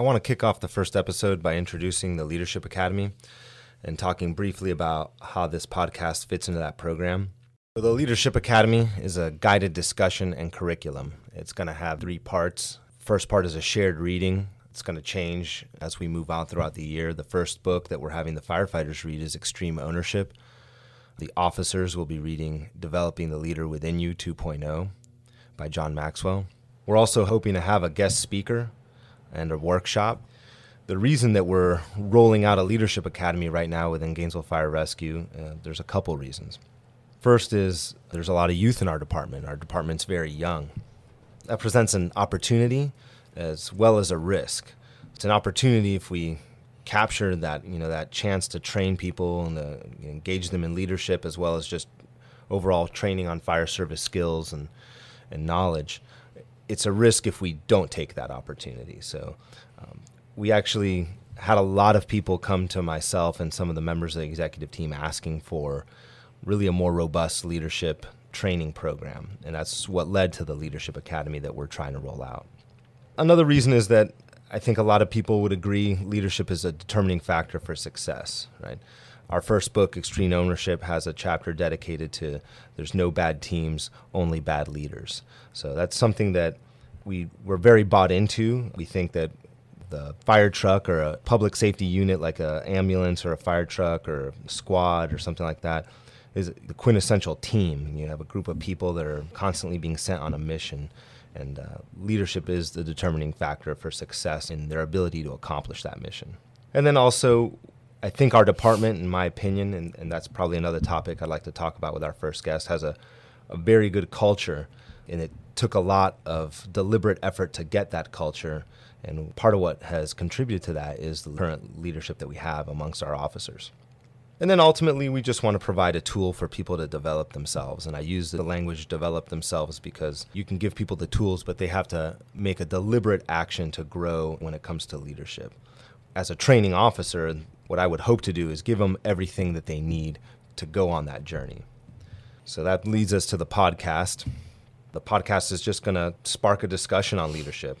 I want to kick off the first episode by introducing the Leadership Academy and talking briefly about how this podcast fits into that program. So the Leadership Academy is a guided discussion and curriculum. It's going to have three parts. First part is a shared reading. It's going to change as we move on throughout the year. The first book that we're having the firefighters read is Extreme Ownership. The officers will be reading Developing the Leader Within You 2.0 by John Maxwell. We're also hoping to have a guest speaker and a workshop. The reason that we're rolling out a leadership academy right now within Gainesville Fire Rescue, uh, there's a couple reasons. First is there's a lot of youth in our department. Our department's very young. That presents an opportunity as well as a risk. It's an opportunity if we capture that you know that chance to train people and engage them in leadership as well as just overall training on fire service skills and and knowledge it's a risk if we don't take that opportunity. So um, we actually had a lot of people come to myself and some of the members of the executive team asking for really a more robust leadership training program. And that's what led to the Leadership Academy that we're trying to roll out. Another reason is that I think a lot of people would agree leadership is a determining factor for success, right? Our first book, Extreme Ownership, has a chapter dedicated to there's no bad teams, only bad leaders. So that's something that we were very bought into. We think that the fire truck or a public safety unit like an ambulance or a fire truck or a squad or something like that is the quintessential team. You have a group of people that are constantly being sent on a mission, and uh, leadership is the determining factor for success in their ability to accomplish that mission. And then also, I think our department, in my opinion, and, and that's probably another topic I'd like to talk about with our first guest, has a, a very good culture. And it took a lot of deliberate effort to get that culture. And part of what has contributed to that is the current leadership that we have amongst our officers. And then ultimately, we just want to provide a tool for people to develop themselves. And I use the language develop themselves because you can give people the tools, but they have to make a deliberate action to grow when it comes to leadership. As a training officer, what I would hope to do is give them everything that they need to go on that journey. So that leads us to the podcast. The podcast is just going to spark a discussion on leadership.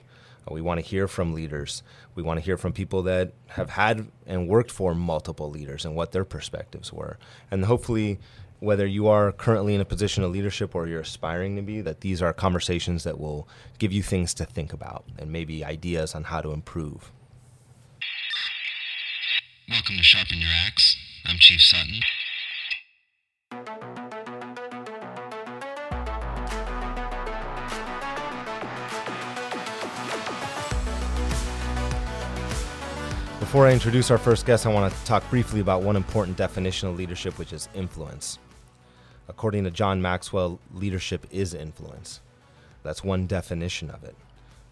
Uh, we want to hear from leaders. We want to hear from people that have had and worked for multiple leaders and what their perspectives were. And hopefully, whether you are currently in a position of leadership or you're aspiring to be, that these are conversations that will give you things to think about and maybe ideas on how to improve. Welcome to Sharpen Your Axe. I'm Chief Sutton. Before I introduce our first guest, I want to talk briefly about one important definition of leadership, which is influence. According to John Maxwell, leadership is influence. That's one definition of it.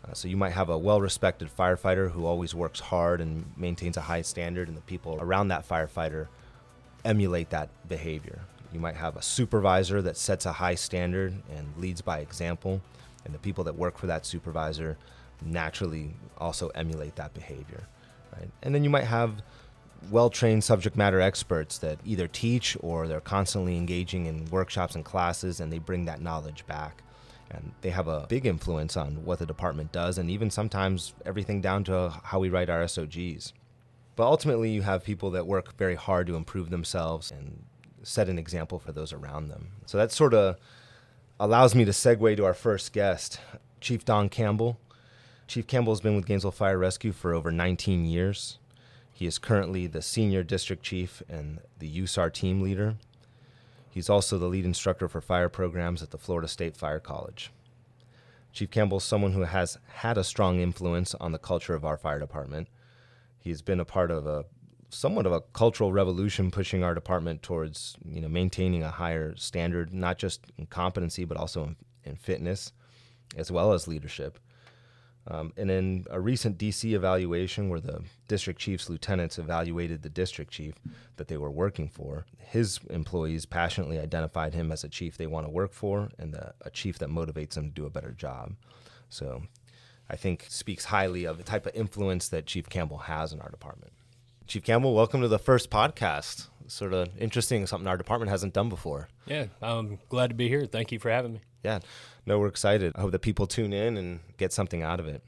Uh, so you might have a well respected firefighter who always works hard and maintains a high standard, and the people around that firefighter emulate that behavior. You might have a supervisor that sets a high standard and leads by example, and the people that work for that supervisor naturally also emulate that behavior. Right? And then you might have well trained subject matter experts that either teach or they're constantly engaging in workshops and classes and they bring that knowledge back and they have a big influence on what the department does and even sometimes everything down to how we write our SOGs. But ultimately, you have people that work very hard to improve themselves and set an example for those around them. So that sort of allows me to segue to our first guest, Chief Don Campbell. Chief Campbell has been with Gainesville Fire Rescue for over 19 years. He is currently the senior district chief and the USAR team leader. He's also the lead instructor for fire programs at the Florida State Fire College. Chief Campbell is someone who has had a strong influence on the culture of our fire department. He's been a part of a somewhat of a cultural revolution pushing our department towards you know maintaining a higher standard not just in competency but also in, in fitness as well as leadership um, and in a recent DC evaluation, where the district chief's lieutenants evaluated the district chief that they were working for, his employees passionately identified him as a chief they want to work for and the, a chief that motivates them to do a better job. So I think speaks highly of the type of influence that Chief Campbell has in our department. Chief Campbell, welcome to the first podcast. Sort of interesting, something our department hasn't done before. Yeah, I'm glad to be here. Thank you for having me. Yeah, no, we're excited. I hope that people tune in and get something out of it.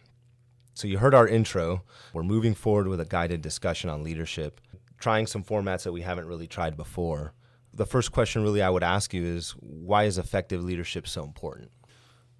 So you heard our intro. We're moving forward with a guided discussion on leadership, trying some formats that we haven't really tried before. The first question, really, I would ask you is why is effective leadership so important?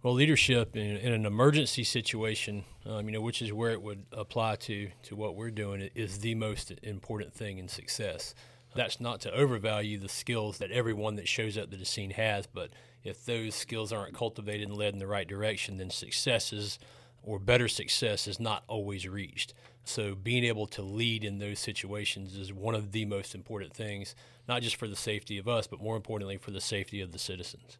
Well, leadership in, in an emergency situation, um, you know, which is where it would apply to to what we're doing, is the most important thing in success. That's not to overvalue the skills that everyone that shows up to the scene has, but if those skills aren't cultivated and led in the right direction, then successes or better success is not always reached. So, being able to lead in those situations is one of the most important things, not just for the safety of us, but more importantly, for the safety of the citizens.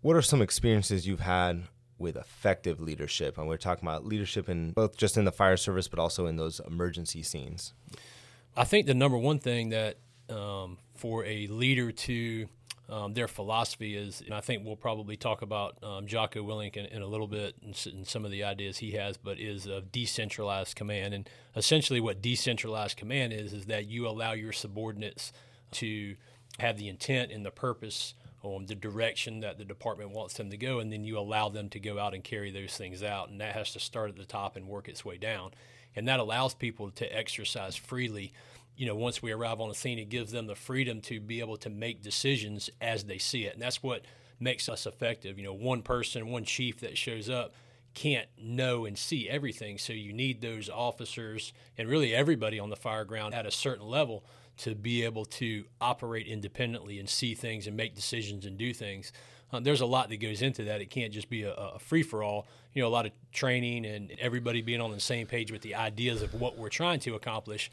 What are some experiences you've had with effective leadership? And we're talking about leadership in both just in the fire service, but also in those emergency scenes. I think the number one thing that um, for a leader to um, their philosophy is, and I think we'll probably talk about um, Jocko Willink in, in, a little bit and, and, some of the ideas he has, but is of decentralized command. And essentially, what decentralized command is, is that you allow your subordinates to have the intent and the purpose the direction that the department wants them to go, and then you allow them to go out and carry those things out. And that has to start at the top and work its way down. And that allows people to exercise freely you know, once we arrive on the scene, it gives them the freedom to be able to make decisions as they see it. And that's what makes us effective. You know, one person, one chief that shows up can't know and see everything. So you need those officers and really everybody on the fire ground at a certain level to be able to operate independently and see things and make decisions and do things. Uh, there's a lot that goes into that. It can't just be a, a free for all. You know, a lot of training and everybody being on the same page with the ideas of what we're trying to accomplish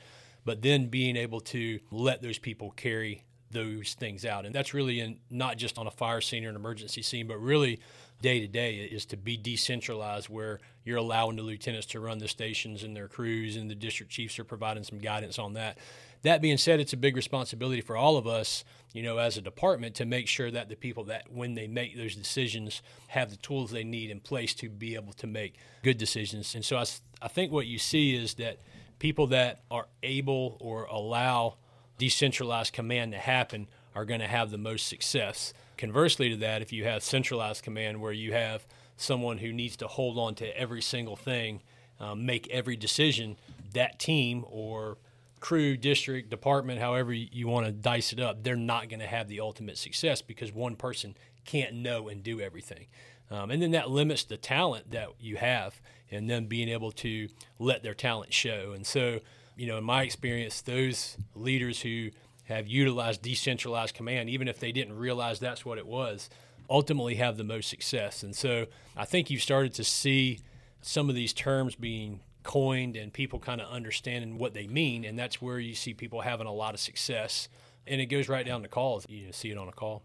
but then being able to let those people carry those things out. And that's really in, not just on a fire scene or an emergency scene, but really day to day is to be decentralized where you're allowing the lieutenants to run the stations and their crews and the district chiefs are providing some guidance on that. That being said, it's a big responsibility for all of us, you know, as a department to make sure that the people that when they make those decisions have the tools they need in place to be able to make good decisions. And so I, I think what you see is that people that are able or allow decentralized command to happen are going to have the most success. Conversely to that, if you have centralized command where you have someone who needs to hold on to every single thing, um, make every decision, that team or crew, district, department, however you want to dice it up, they're not going to have the ultimate success because one person can't know and do everything. Um, and then that limits the talent that you have and them being able to let their talent show. And so, you know, in my experience, those leaders who have utilized decentralized command, even if they didn't realize that's what it was, ultimately have the most success. And so I think you've started to see some of these terms being coined and people kind of understanding what they mean. And that's where you see people having a lot of success. And it goes right down to calls. You see it on a call.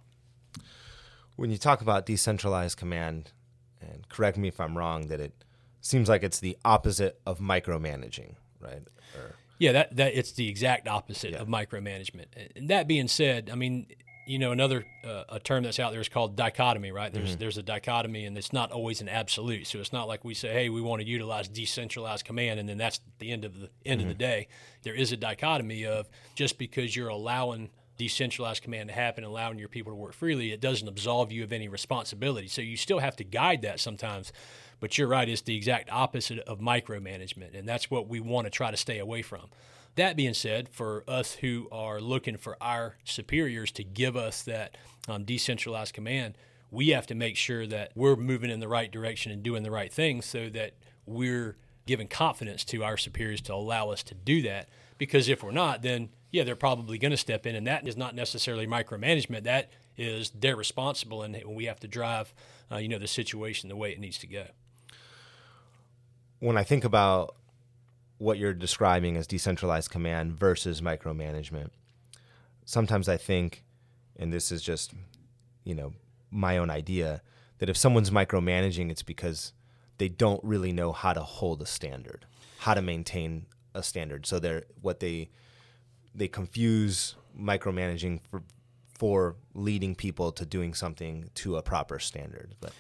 When you talk about decentralized command, and correct me if I'm wrong, that it seems like it's the opposite of micromanaging, right? Or, yeah, that that it's the exact opposite yeah. of micromanagement. And that being said, I mean, you know, another uh, a term that's out there is called dichotomy, right? There's mm-hmm. there's a dichotomy, and it's not always an absolute. So it's not like we say, hey, we want to utilize decentralized command, and then that's the end of the end mm-hmm. of the mm-hmm. day. There is a dichotomy of just because you're allowing decentralized command to happen, allowing your people to work freely, it doesn't absolve you of any responsibility. So you still have to guide that sometimes. But you're right, it's the exact opposite of micromanagement, and that's what we want to try to stay away from. That being said, for us who are looking for our superiors to give us that um, decentralized command, we have to make sure that we're moving in the right direction and doing the right things so that we're giving confidence to our superiors to allow us to do that. Because if we're not, then yeah, they're probably going to step in, and that is not necessarily micromanagement. That is they're responsible, and we have to drive, uh, you know, the situation the way it needs to go. When I think about what you're describing as decentralized command versus micromanagement, sometimes I think, and this is just, you know, my own idea, that if someone's micromanaging, it's because they don't really know how to hold a standard, how to maintain a standard. So they're what they they confuse micromanaging for for leading people to doing something to a proper standard. But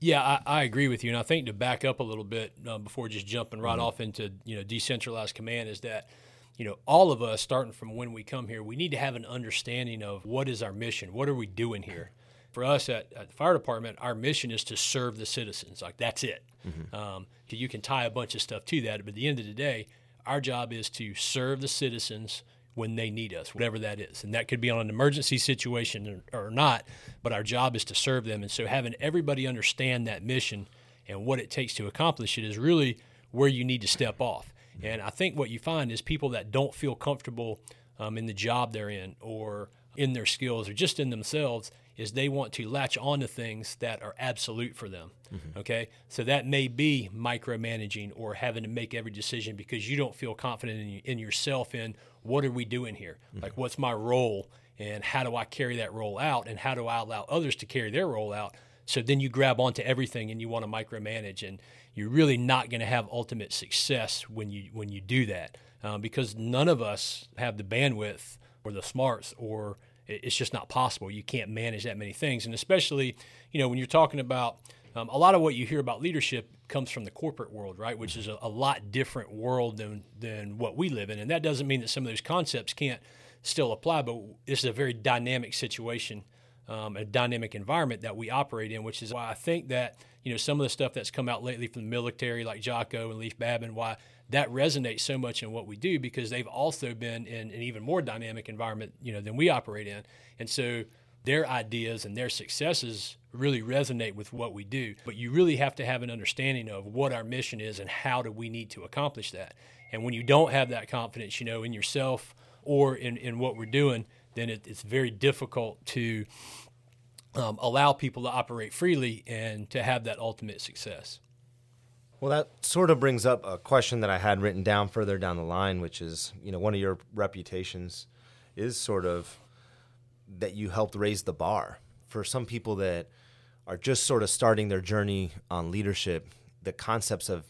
yeah, I, I agree with you, and I think to back up a little bit uh, before just jumping right mm-hmm. off into you know decentralized command is that you know all of us starting from when we come here, we need to have an understanding of what is our mission, what are we doing here. for us at, at, the fire department, our mission is to serve the citizens. Like that's it. Mm-hmm. Um, you can tie a bunch of stuff to that, but at the end of the day, our job is to serve the citizens when they need us, whatever that is. And that could be on an emergency situation or, not, but our job is to serve them. And so having everybody understand that mission and what it takes to accomplish it is really where you need to step off. And I think what you find is people that don't feel comfortable um, in the job they're in or in their skills or just in themselves is they want to latch on to things that are absolute for them. Mm-hmm. Okay. So that may be micromanaging or having to make every decision because you don't feel confident in, in yourself in what are we doing here? Mm-hmm. Like, what's my role? And how do I carry that role out? And how do I allow others to carry their role out? So then you grab onto everything and you want to micromanage, and you're really not going to have ultimate success when you when you do that, um, because none of us have the bandwidth or the smarts, or it's just not possible. You can't manage that many things, and especially you know when you're talking about um, a lot of what you hear about leadership comes from the corporate world, right? Which is a, a lot different world than than what we live in, and that doesn't mean that some of those concepts can't still apply. But this is a very dynamic situation um, a dynamic environment that we operate in, which is why I think that you know some of the stuff that's come out lately from the military, like Jocko and Leif Babin, why that resonates so much in what we do because they've also been in an even more dynamic environment, you know, than we operate in, and so their ideas and their successes really resonate with what we do. But you really have to have an understanding of what our mission is and how do we need to accomplish that. And when you don't have that confidence, you know, in yourself or in, in what we're doing, then it, it's very difficult to um, allow people to operate freely and to have that ultimate success. Well, that sort of brings up a question that I had written down further down the line, which is, you know, one of your reputations is sort of that you helped raise the bar for some people that are just sort of starting their journey on leadership. The concepts of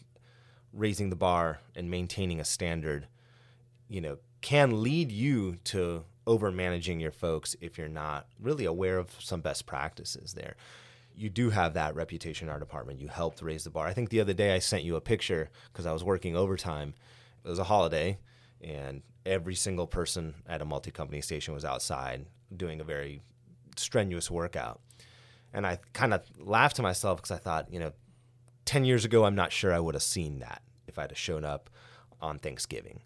raising the bar and maintaining a standard, you know, can lead you to over managing your folks if you're not really aware of some best practices there. You do have that reputation in our department. You helped raise the bar. I think the other day I sent you a picture because I was working overtime. It was a holiday, and every single person at a multi company station was outside doing a very strenuous workout. And I kind of laughed to myself because I thought, you know, 10 years ago, I'm not sure I would have seen that if I'd have shown up on Thanksgiving.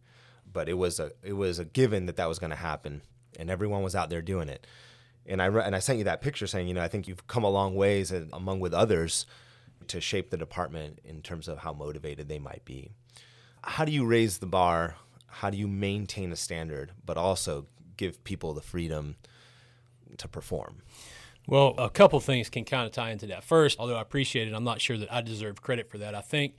But it was a it was a given that that was going to happen and everyone was out there doing it. And I re- and I sent you that picture saying, you know, I think you've come a long ways, and among with others, to shape the department in terms of how motivated they might be. How do you raise the bar? How do you maintain a standard, but also give people the freedom to perform? Well, a couple things can kind of tie into that. First, although I appreciate it, I'm not sure that I deserve credit for that. I think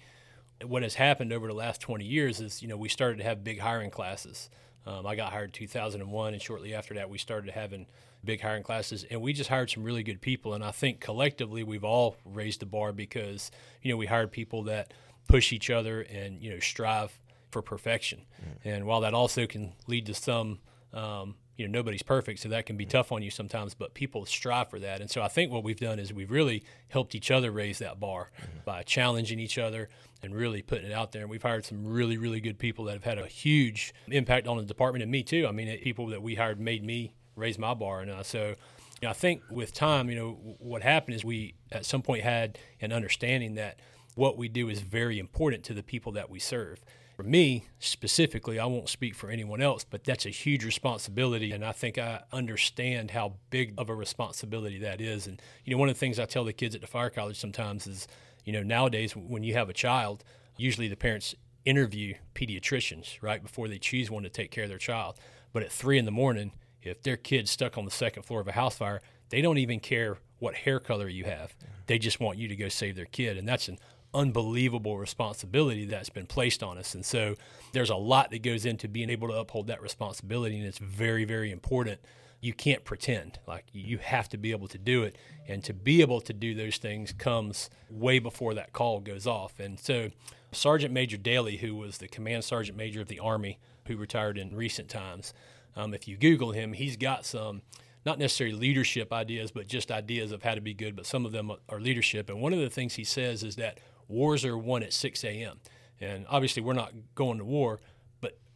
what has happened over the last 20 years is, you know, we started to have big hiring classes. Um, I got hired in 2001, and shortly after that, we started having big hiring classes, and we just hired some really good people. And I think collectively, we've all raised the bar because you know we hired people that push each other and you know strive for perfection. Mm. And while that also can lead to some um, you know nobody's perfect so that can be tough on you sometimes but people strive for that and so i think what we've done is we've really helped each other raise that bar mm-hmm. by challenging each other and really putting it out there and we've hired some really really good people that have had a huge impact on the department and me too i mean it, people that we hired made me raise my bar and uh, so you know, i think with time you know what happened is we at some point had an understanding that what we do is very important to the people that we serve for me specifically, I won't speak for anyone else, but that's a huge responsibility. And I think I understand how big of a responsibility that is. And, you know, one of the things I tell the kids at the fire college sometimes is, you know, nowadays when you have a child, usually the parents interview pediatricians right before they choose one to take care of their child. But at three in the morning, if their kid's stuck on the second floor of a house fire, they don't even care what hair color you have. They just want you to go save their kid. And that's an unbelievable responsibility that's been placed on us. And so there's a lot that goes into being able to uphold that responsibility, and it's very, very important. You can't pretend. Like you have to be able to do it. And to be able to do those things comes way before that call goes off. And so Sergeant Major Dailey, who was the command sergeant major of the Army, who retired in recent times, um, if you Google him, he's got some not necessarily leadership ideas, but just ideas of how to be good. But some of them are leadership. And one of the things he says is that wars are won at 6 a.m. And obviously, we're not going to war,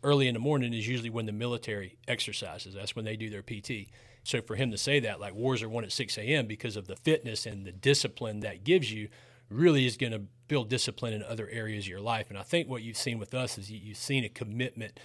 early in the morning is usually when the military exercises. That's when they do their PT. So for him to say that, like wars are won at 6 a.m. because of the fitness and the discipline that gives you, really is going to build discipline in other areas of your life. And I think what you've seen with us is you, have seen a commitment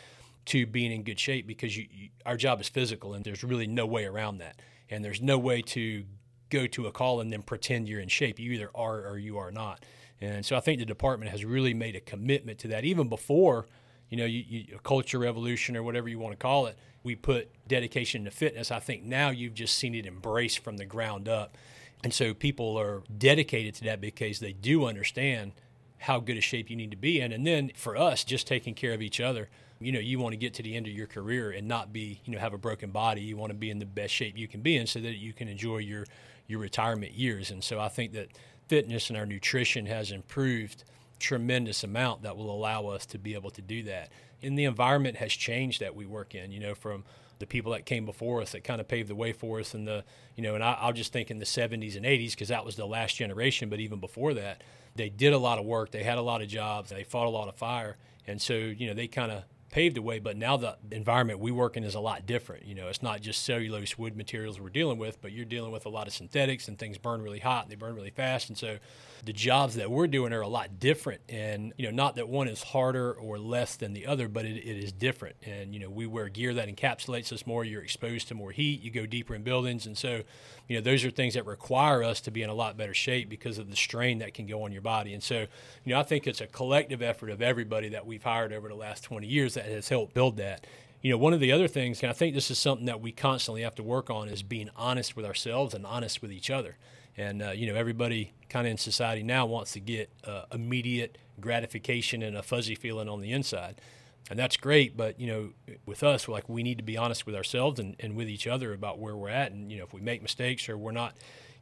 to being in good shape because you, you, our job is physical and there's really no way around that. And there's no way to go to a call and then pretend you're in shape. You either are or you are not. And so I think the department has really made a commitment to that. Even before, you know, you, you, a culture revolution or whatever you want to call it, we put dedication to fitness. I think now you've just seen it embraced from the ground up. And so people are dedicated to that because they do understand how good a shape you need to be in. And then for us, just taking care of each other, you know, you want to get to the end of your career and not be, you know, have a broken body. You want to be in the best shape you can be in so that you can enjoy your your retirement years. And so I think that fitness and our nutrition has improved tremendous amount that will allow us to be able to do that. And the environment has changed that we work in, you know, from the people that came before us that kind of paved the way for us and the, you know, and I, will just think in the 70s and 80s because that was the last generation, but even before that, they did a lot of work, they had a lot of jobs, they fought a lot of fire. And so, you know, they kind of paved the way, but now the environment we work in is a lot different. You know, it's not just cellulose wood materials we're dealing with, but you're dealing with a lot of synthetics and things burn really hot and they burn really fast. And so the jobs that we're doing are a lot different. And, you know, not that one is harder or less than the other, but it, it is different. And, you know, we wear gear that encapsulates us more. You're exposed to more heat. You go deeper in buildings. And so, you know, those are things that require us to be in a lot better shape because of the strain that can go on your body. And so, you know, I think it's a collective effort of everybody that we've hired over the last 20 years that has helped build that you know, one of the other things, and I think this is something that we constantly have to work on, is being honest with ourselves and honest with each other. And, uh, you know, everybody kind of in society now wants to get uh, immediate gratification and a fuzzy feeling on the inside. And that's great, but you know, with us, like we need to be honest with ourselves and, and with each other about where we're at. And you know, if we make mistakes or we're not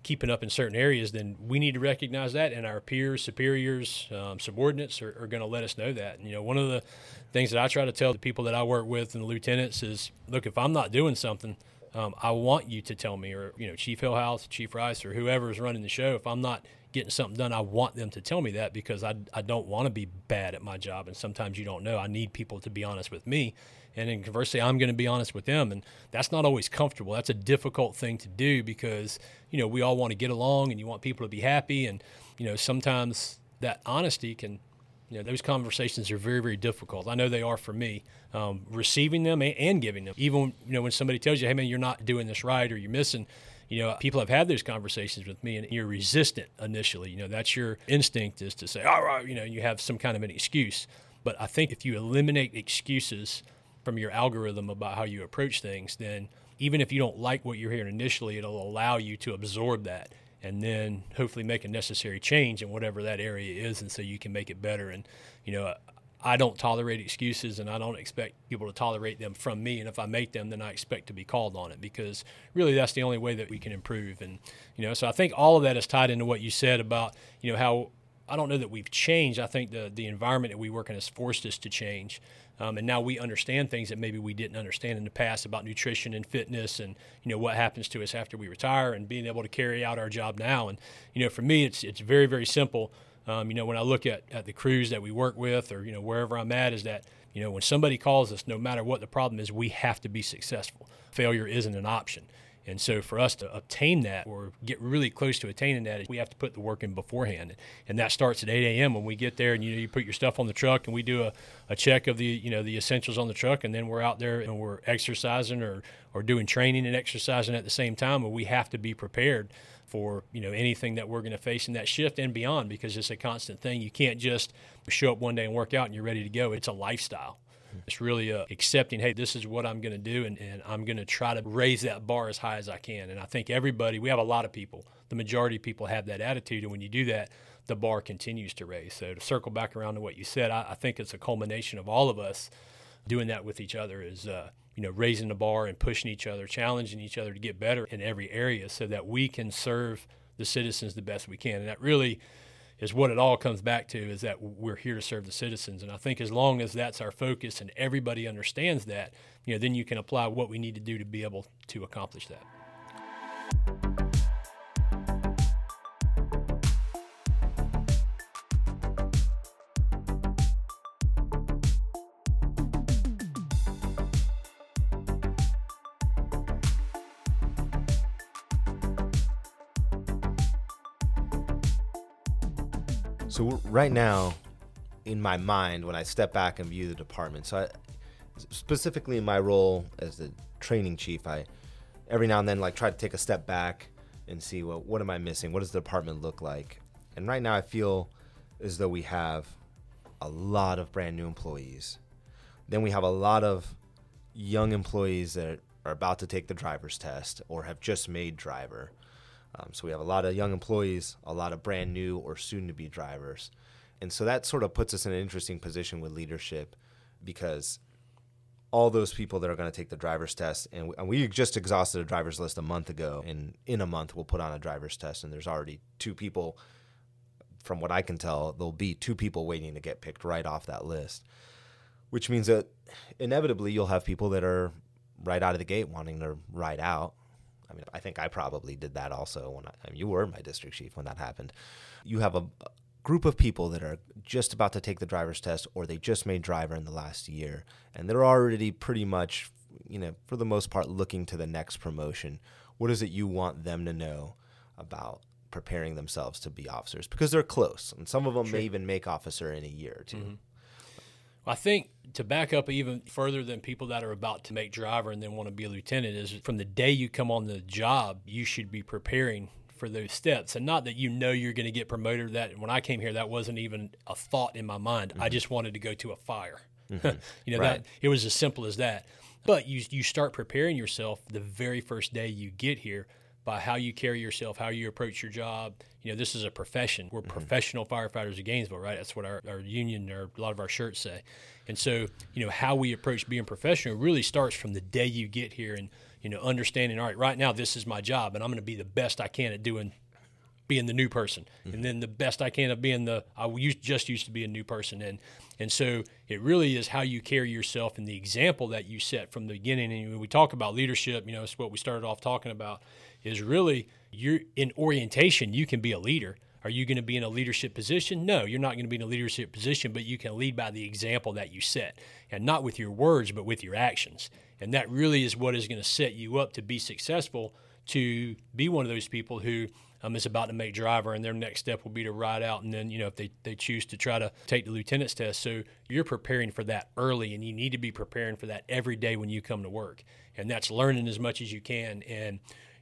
keeping up in certain areas, then we need to recognize that, and our peers, superiors, um, subordinates are, are going to let us know that. And, you know, one of the things that I try to tell the people that I work with and the lieutenants is, look, if I'm not doing something, um, I want you to tell me, or you know, Chief Hillhouse, Chief Rice, or whoever is running the show. If I'm not getting something done, I want them to tell me that because I, I don't want to be bad at my job. And sometimes you don't know. I need people to be honest with me. And then conversely, I'm going to be honest with them. And that's not always comfortable. That's a difficult thing to do because, you know, we all want to get along and you want people to be happy. And, you know, sometimes that honesty can you know, those conversations are very, very difficult. I know they are for me. Um, receiving them and, and, giving them, even you know, when somebody tells you, "Hey, man, you're not doing this right," or "You're missing," you know, people have had those conversations with me, and you're resistant initially. You know, that's your instinct is to say, "All right," you know, you have some kind of an excuse. But I think if you eliminate excuses from your algorithm about how you approach things, then even if you don't like what you're hearing initially, it'll allow you to absorb that and then hopefully make a necessary change in whatever that area is and so you can make it better and you know I don't tolerate excuses and I don't expect people to tolerate them from me. And if I make them then I expect to be called on it because really that's the only way that we can improve. And you know so I think all of that is tied into what you said about you know how I don't know that we've changed. I think the the environment that we work in has forced us to change. Um, and now we understand things that maybe we didn't understand in the past about nutrition and fitness and you know what happens to us after we retire and being able to carry out our job now. And you know for me it's it's very very simple um, you know when I look at, at the crews that we work with or you know wherever I'm at is that you know when somebody calls us no matter what the problem is we have to be successful failure isn't an option and so for us to obtain that or get really close to attaining that, we have to put the work in beforehand. And that starts at 8 a.m. when we get there and you know, you put your stuff on the truck and we do a, a check of the, you know, the essentials on the truck. And then we're out there and we're exercising or, or doing training and exercising at the same time. But we have to be prepared for you know anything that we're going to face in that shift and beyond because it's a constant thing. You can't just show up one day and work out and you're ready to go. It's a lifestyle. It's really uh, accepting, hey, this is what I'm going to do, and, and I'm going to try to raise that bar as high as I can. And I think everybody, we have a lot of people, the majority of people have that attitude. And when you do that, the bar continues to raise. So to circle back around to what you said, I, I think it's a culmination of all of us doing that with each other is, uh, you know, raising the bar and pushing each other, challenging each other to get better in every area so that we can serve the citizens the best we can. And that really is what it all comes back to is that we're here to serve the citizens. And I think as long as that's our focus and everybody understands that, you know, then you can apply what we need to do to be able to accomplish that. So right now, in my mind, when I step back and view the department, so I, specifically in my role as the training chief, I every now and then like try to take a step back and see well what am I missing? What does the department look like? And right now, I feel as though we have a lot of brand new employees. Then we have a lot of young employees that are about to take the driver's test or have just made driver. Um, so we have a lot of young employees, a lot of brand new or soon to be drivers. And so that sort of puts us in an interesting position with leadership because all those people that are going to take the driver's test, and we, and we just exhausted a driver's list a month ago, and in a month we'll put on a driver's test, and there's already two people, from what I can tell, there'll be two people waiting to get picked right off that list, which means that inevitably you'll have people that are right out of the gate wanting to ride out. I mean, I think I probably did that also when I, I mean, you were my district chief when that happened. You have a, group of people that are just about to take the driver's test or they just made driver in the last year and they're already pretty much you know for the most part looking to the next promotion what is it you want them to know about preparing themselves to be officers because they're close and some of them sure. may even make officer in a year or 2 mm-hmm. I think to back up even further than people that are about to make driver and then want to be a lieutenant is from the day you come on the job, you should be preparing for those steps and not that you know you're going to get promoted that when i came here that wasn't even a thought in my mind mm-hmm. i just wanted to go to a fire mm-hmm. you know right. that it was as simple as that but you you start preparing yourself the very first day you get here by how you carry yourself how you approach your job. You know this is a profession. We're mm-hmm. professional firefighters of gainesville right? That's what our, our union or a lot of our shirts say. And so you know how we approach being professional really starts from the day you get here and you know, understanding, all right, right now this is my job and I'm going to be the best I can at doing being the new person. Mm-hmm. and then the best I can of being the I used, just used to be a new person. And and so it really is how you carry yourself and the example that you set from the beginning. And when we talk about leadership you know it's what we started off talking about is really you're in orientation you can be a leader are you going to be in a leadership position? No, you're not going to be in a leadership position, but you can lead by the example that you set, and not with your words, but with your actions. And that really is what is going to set you up to be successful, to be one of those people who um, is about to make driver, and their next step will be to ride out. And then, you know, if they, they choose to try to take the lieutenant's test. So you're preparing for that early, and you need to be preparing for that every day when you come to work. And that's learning as much as you can. And,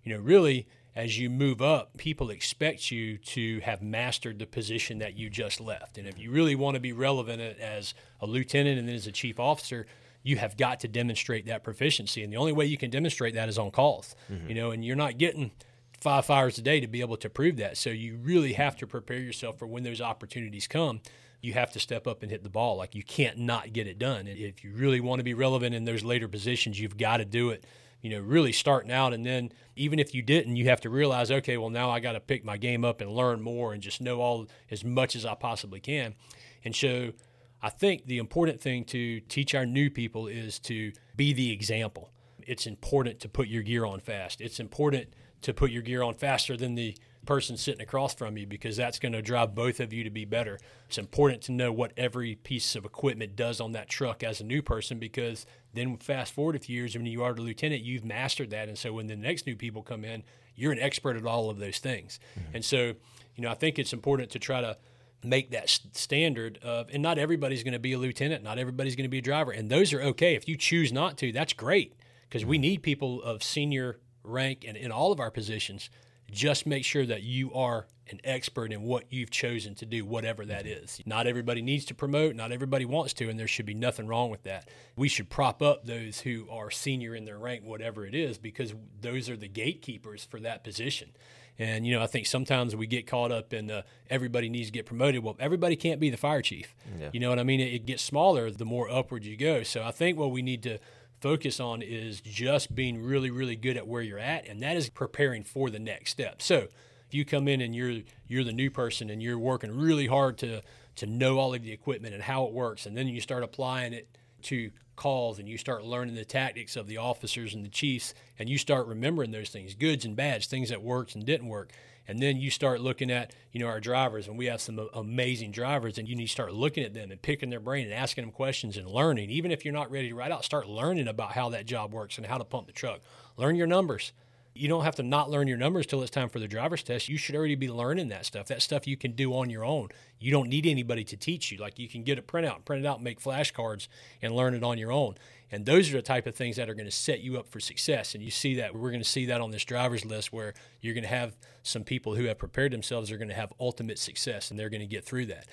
you know, really, as you move up, people expect you to have mastered the position that you just left. And if you really want to be relevant as a lieutenant and then as a chief officer, you have got to demonstrate that proficiency. And the only way you can demonstrate that is on calls, mm-hmm. you know, and you're not getting five fires a day to be able to prove that. So you really have to prepare yourself for when those opportunities come. You have to step up and hit the ball. Like you can't not get it done. And if you really want to be relevant in those later positions, you've got to do it you know, really starting out. And then even if you didn't, you have to realize, okay, well, now I got to pick my game up and learn more and just know all as much as I possibly can. And so I think the important thing to teach our new people is to be the example. It's important to put your gear on fast. It's important to put your gear on faster than the person sitting across from you because that's going to drive both of you to be better. It's important to know what every piece of equipment does on that truck as a new person because then fast forward a few years when you are the lieutenant, you've mastered that. And so when the next new people come in, you're an expert at all of those things. Mm-hmm. And so, you know, I think it's important to try to make that standard of and not everybody's going to be a lieutenant, not everybody's going to be a driver. And those are okay. If you choose not to, that's great because we mm-hmm. need people of senior rank and in all of our positions just make sure that you are an expert in what you've chosen to do, whatever that mm-hmm. Not everybody needs to promote, not everybody wants to, and there should be nothing wrong with that. We should prop up those who are senior in their rank, whatever it is, because those are the gatekeepers for that position. And you know, I think sometimes we get caught up in the everybody needs to get promoted. Well, everybody can't be the fire chief. Yeah. You know what I mean? It, it gets smaller the more upward you go. So I think what we need to focus on is just being really, really good at where you're at, and that is preparing for the next step. So if you come in and you're you're the new person and you're working really hard to to know all of the equipment and how it works, and then you start applying it to calls and you start learning the tactics of the officers and the chiefs and you start remembering those things goods and bads things that worked and didn't work and then you start looking at you know our drivers and we have some amazing drivers and you need to start looking at them and picking their brain and asking them questions and learning. Even if you're not ready to out start learning about how that job works and how to pump the truck. Learn your numbers You don't have to not learn your numbers till it's time for the driver's test. You should already be learning that stuff. That stuff you can do on your own. You don't need anybody to teach you. Like you can get a printout, print it out, make flashcards, and learn it on your own. And those are the type of things that are going to set you up for success. And you see that we're going to see that on this driver's list where you're going to have some people who have prepared themselves are going to have ultimate success and they're going to get through that.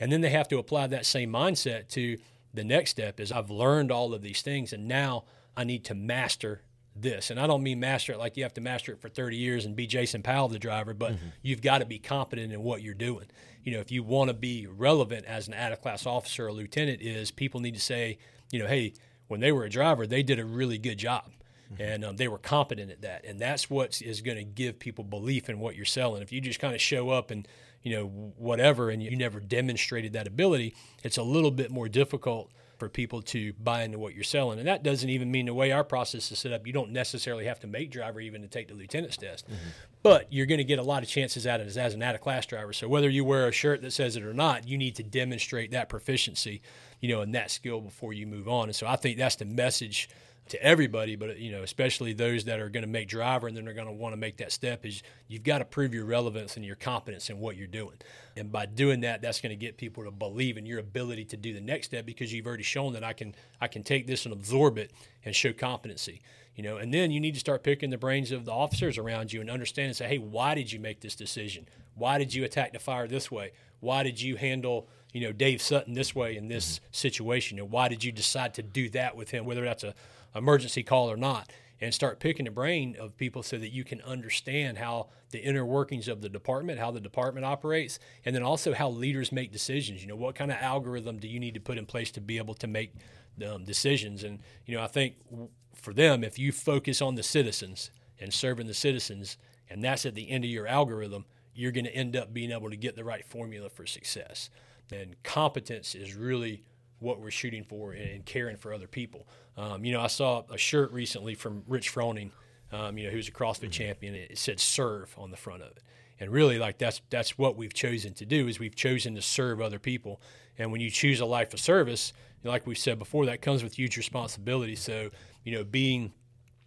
And then they have to apply that same mindset to the next step is I've learned all of these things and now I need to master this. And I don't mean master it like you have to master it for 30 years and be Jason Powell, the driver, but mm-hmm. you've got to be competent in what you're doing. You know, if you want to be relevant as an out of class officer or lieutenant, is people need to say, you know, hey, when they were a driver, they did a really good job. Mm-hmm. And um, they were competent at that, and that's what is going to give people belief in what you're selling. If you just kind of show up and you know whatever, and you never demonstrated that ability, it's a little bit more difficult for people to buy into what you're selling. And that doesn't even mean the way our process is set up, you don't necessarily have to make driver even to take the lieutenant's test. Mm-hmm. But you're going to get a lot of chances at it as, as an out of class driver. So whether you wear a shirt that says it or not, you need to demonstrate that proficiency, you know, and that skill before you move on. And so I think that's the message to everybody, but you know, especially those that are going to make driver and then they're going to want to make that step is you've got to prove your relevance and your competence in what you're doing. And by doing that, that's going to get people to believe in your ability to do the next step because you've already shown that I can I can take this and absorb it and show competency. You know, and then you need to start picking the brains of the officers around you and understand and say, hey, why did you make this decision? Why did you attack the fire this way? Why did you handle you know Dave Sutton this way in this situation? And why did you decide to do that with him? Whether that's a emergency call or not and start picking the brain of people so that you can understand how the inner workings of the department, how the department operates, and then also how leaders make decisions. You know, what kind of algorithm do you need to put in place to be able to make um, decisions? And, you know, I think for them, if you focus on the citizens and serving the citizens, and that's at the end of your algorithm, you're going to end up being able to get the right formula for success. And competence is really what we're shooting for and caring for other people. Um, you know, I saw a shirt recently from Rich Froning, um, you know, who's a CrossFit mm-hmm. champion. It said "serve" on the front of it, and really, like that's that's what we've chosen to do is we've chosen to serve other people. And when you choose a life of service, like we've said before, that comes with huge responsibility. So, you know, being,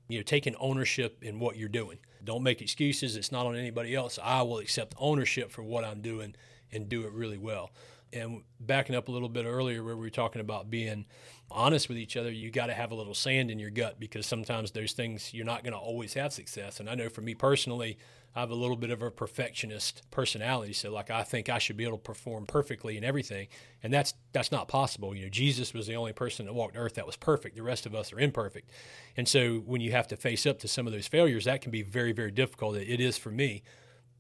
you know, taking ownership in what you're doing. Don't make excuses. It's not on anybody else. I will accept ownership for what I'm doing and do it really well. And backing up a little bit earlier, where we were talking about being honest with each other, you got to have a little sand in your gut because sometimes those things you're not going to always have success. And I know for me personally, I have a little bit of a perfectionist personality. So like I think I should be able to perform perfectly in everything. And that's that's not possible. You know, Jesus was the only person that walked earth that was perfect. The rest of us are imperfect. And so when you have to face up to some of those failures, that can be very, very difficult. It is for me.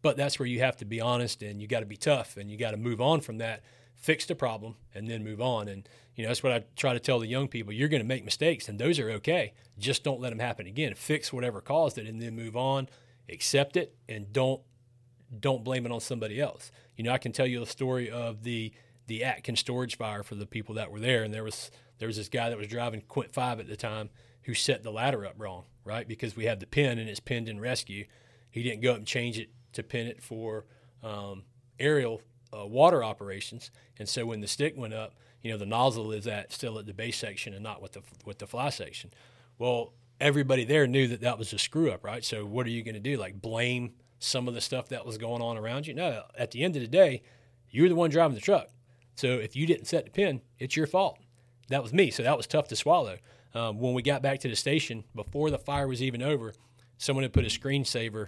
But that's where you have to be honest and you got to be tough and you got to move on from that fix the problem, and then move on. And you know that's what I try to tell the young people. You're going to make mistakes, and those are okay. Just don't let them happen again. Fix whatever caused it, and then move on. Accept it, and don't don't blame it on somebody else. You know, I can tell you a story of the the Atkins storage fire for the people that were there, and there was there was this guy that was driving Quint Five at the time who set the ladder up wrong, right? Because we had the pin and it's pinned in rescue. He didn't go up and change it to pin it for um, aerial uh, water operations. And so when the stick went up, you know, the nozzle is at still at the base section and not with the with the fly section. Well, everybody there knew that that was a screw up, right? So what are you going to do? Like blame some of the stuff that was going on around you? No. At the end of the day, you're the one driving the truck. So if you didn't set the pin, it's your fault. That was me. So that was tough to swallow. Um, when we got back to the station, before the fire was even over, someone had put a screensaver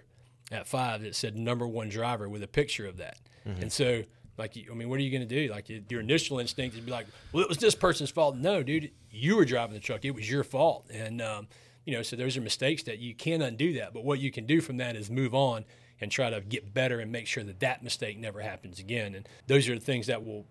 at five that said number one driver with a picture of that. Mm-hmm. And so, like, I mean, what are you going to do? Like, your initial instinct is be like, well, it was this person's fault. No, dude, you were driving the truck. It was your fault. And, um, you know, so those are mistakes that you can undo that. But what you can do from that is move on and try to get better and make sure that that mistake never happens again. And those are the things that will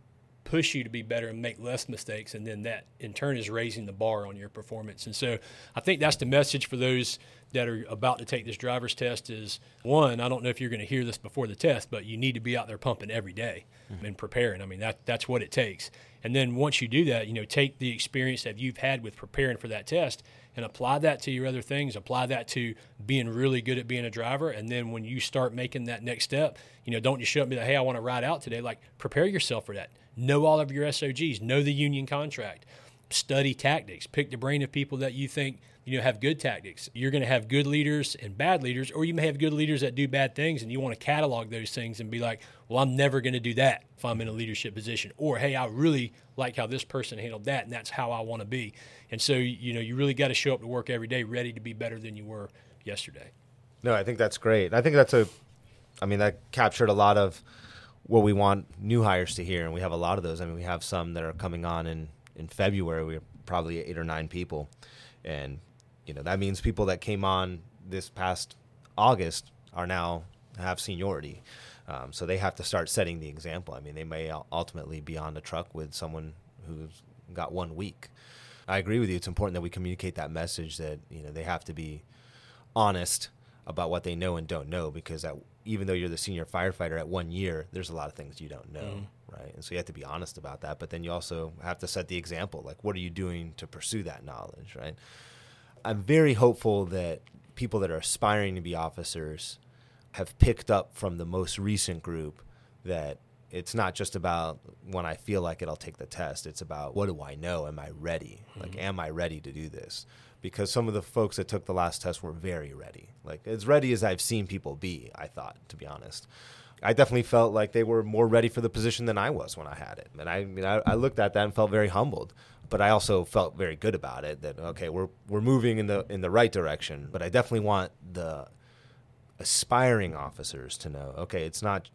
push you to be better and make less mistakes and then that in turn is raising the bar on your performance. And so i think that's the message for those that are about to take this driver's test is one i don't know if you're going to hear this before the test but you need to be out there pumping every day mm-hmm. and preparing. I mean that that's what it takes. And then once you do that you know take the experience that you've had with preparing for that test and apply that to your other things. Apply that to being really good at being a driver. And then when you start making that next step you know don't just show up and be like hey i want to ride out today. Like prepare yourself for that know all of your SOGs, know the union contract, study tactics. Pick the brain of people that you think you know have good tactics. You're going to have good leaders and bad leaders, or you may have good leaders that do bad things, and you want to catalog those things and be like, "Well, I'm never going to do that if I'm in a leadership position," or "Hey, I really like how this person handled that, and that's how I want to be." And so, you know, you really got to show up to work every day ready to be better than you were yesterday. No, I think that's great. I think that's a, I mean, that captured a lot of what we want new hires to hear, and we have a lot of those. I mean, we have some that are coming on in in February. We're probably eight or nine people, and you know that means people that came on this past August are now have seniority. Um, so they have to start setting the example. I mean, they may ultimately be on the truck with someone who's got one week. I agree with you. It's important that we communicate that message that you know they have to be honest about what they know and don't know because at, even though you're the senior firefighter at one year, there's a lot of things you don't know, mm. right? And so you have to be honest about that. But then you also have to set the example. Like, what are you doing to pursue that knowledge, right? I'm very hopeful that people that are aspiring to be officers have picked up from the most recent group that it's not just about when I feel like it, I'll take the test. It's about what do I know? Am I ready? Mm-hmm. Like, am I ready to do this? Because some of the folks that took the last test were very ready, like as ready as I've seen people be. I thought, to be honest, I definitely felt like they were more ready for the position than I was when I had it, and I, I mean, I, I looked at that and felt very humbled but I also felt very good about it. That okay, we're we're moving in the in the right direction. But I definitely want the aspiring officers to know, okay, it's not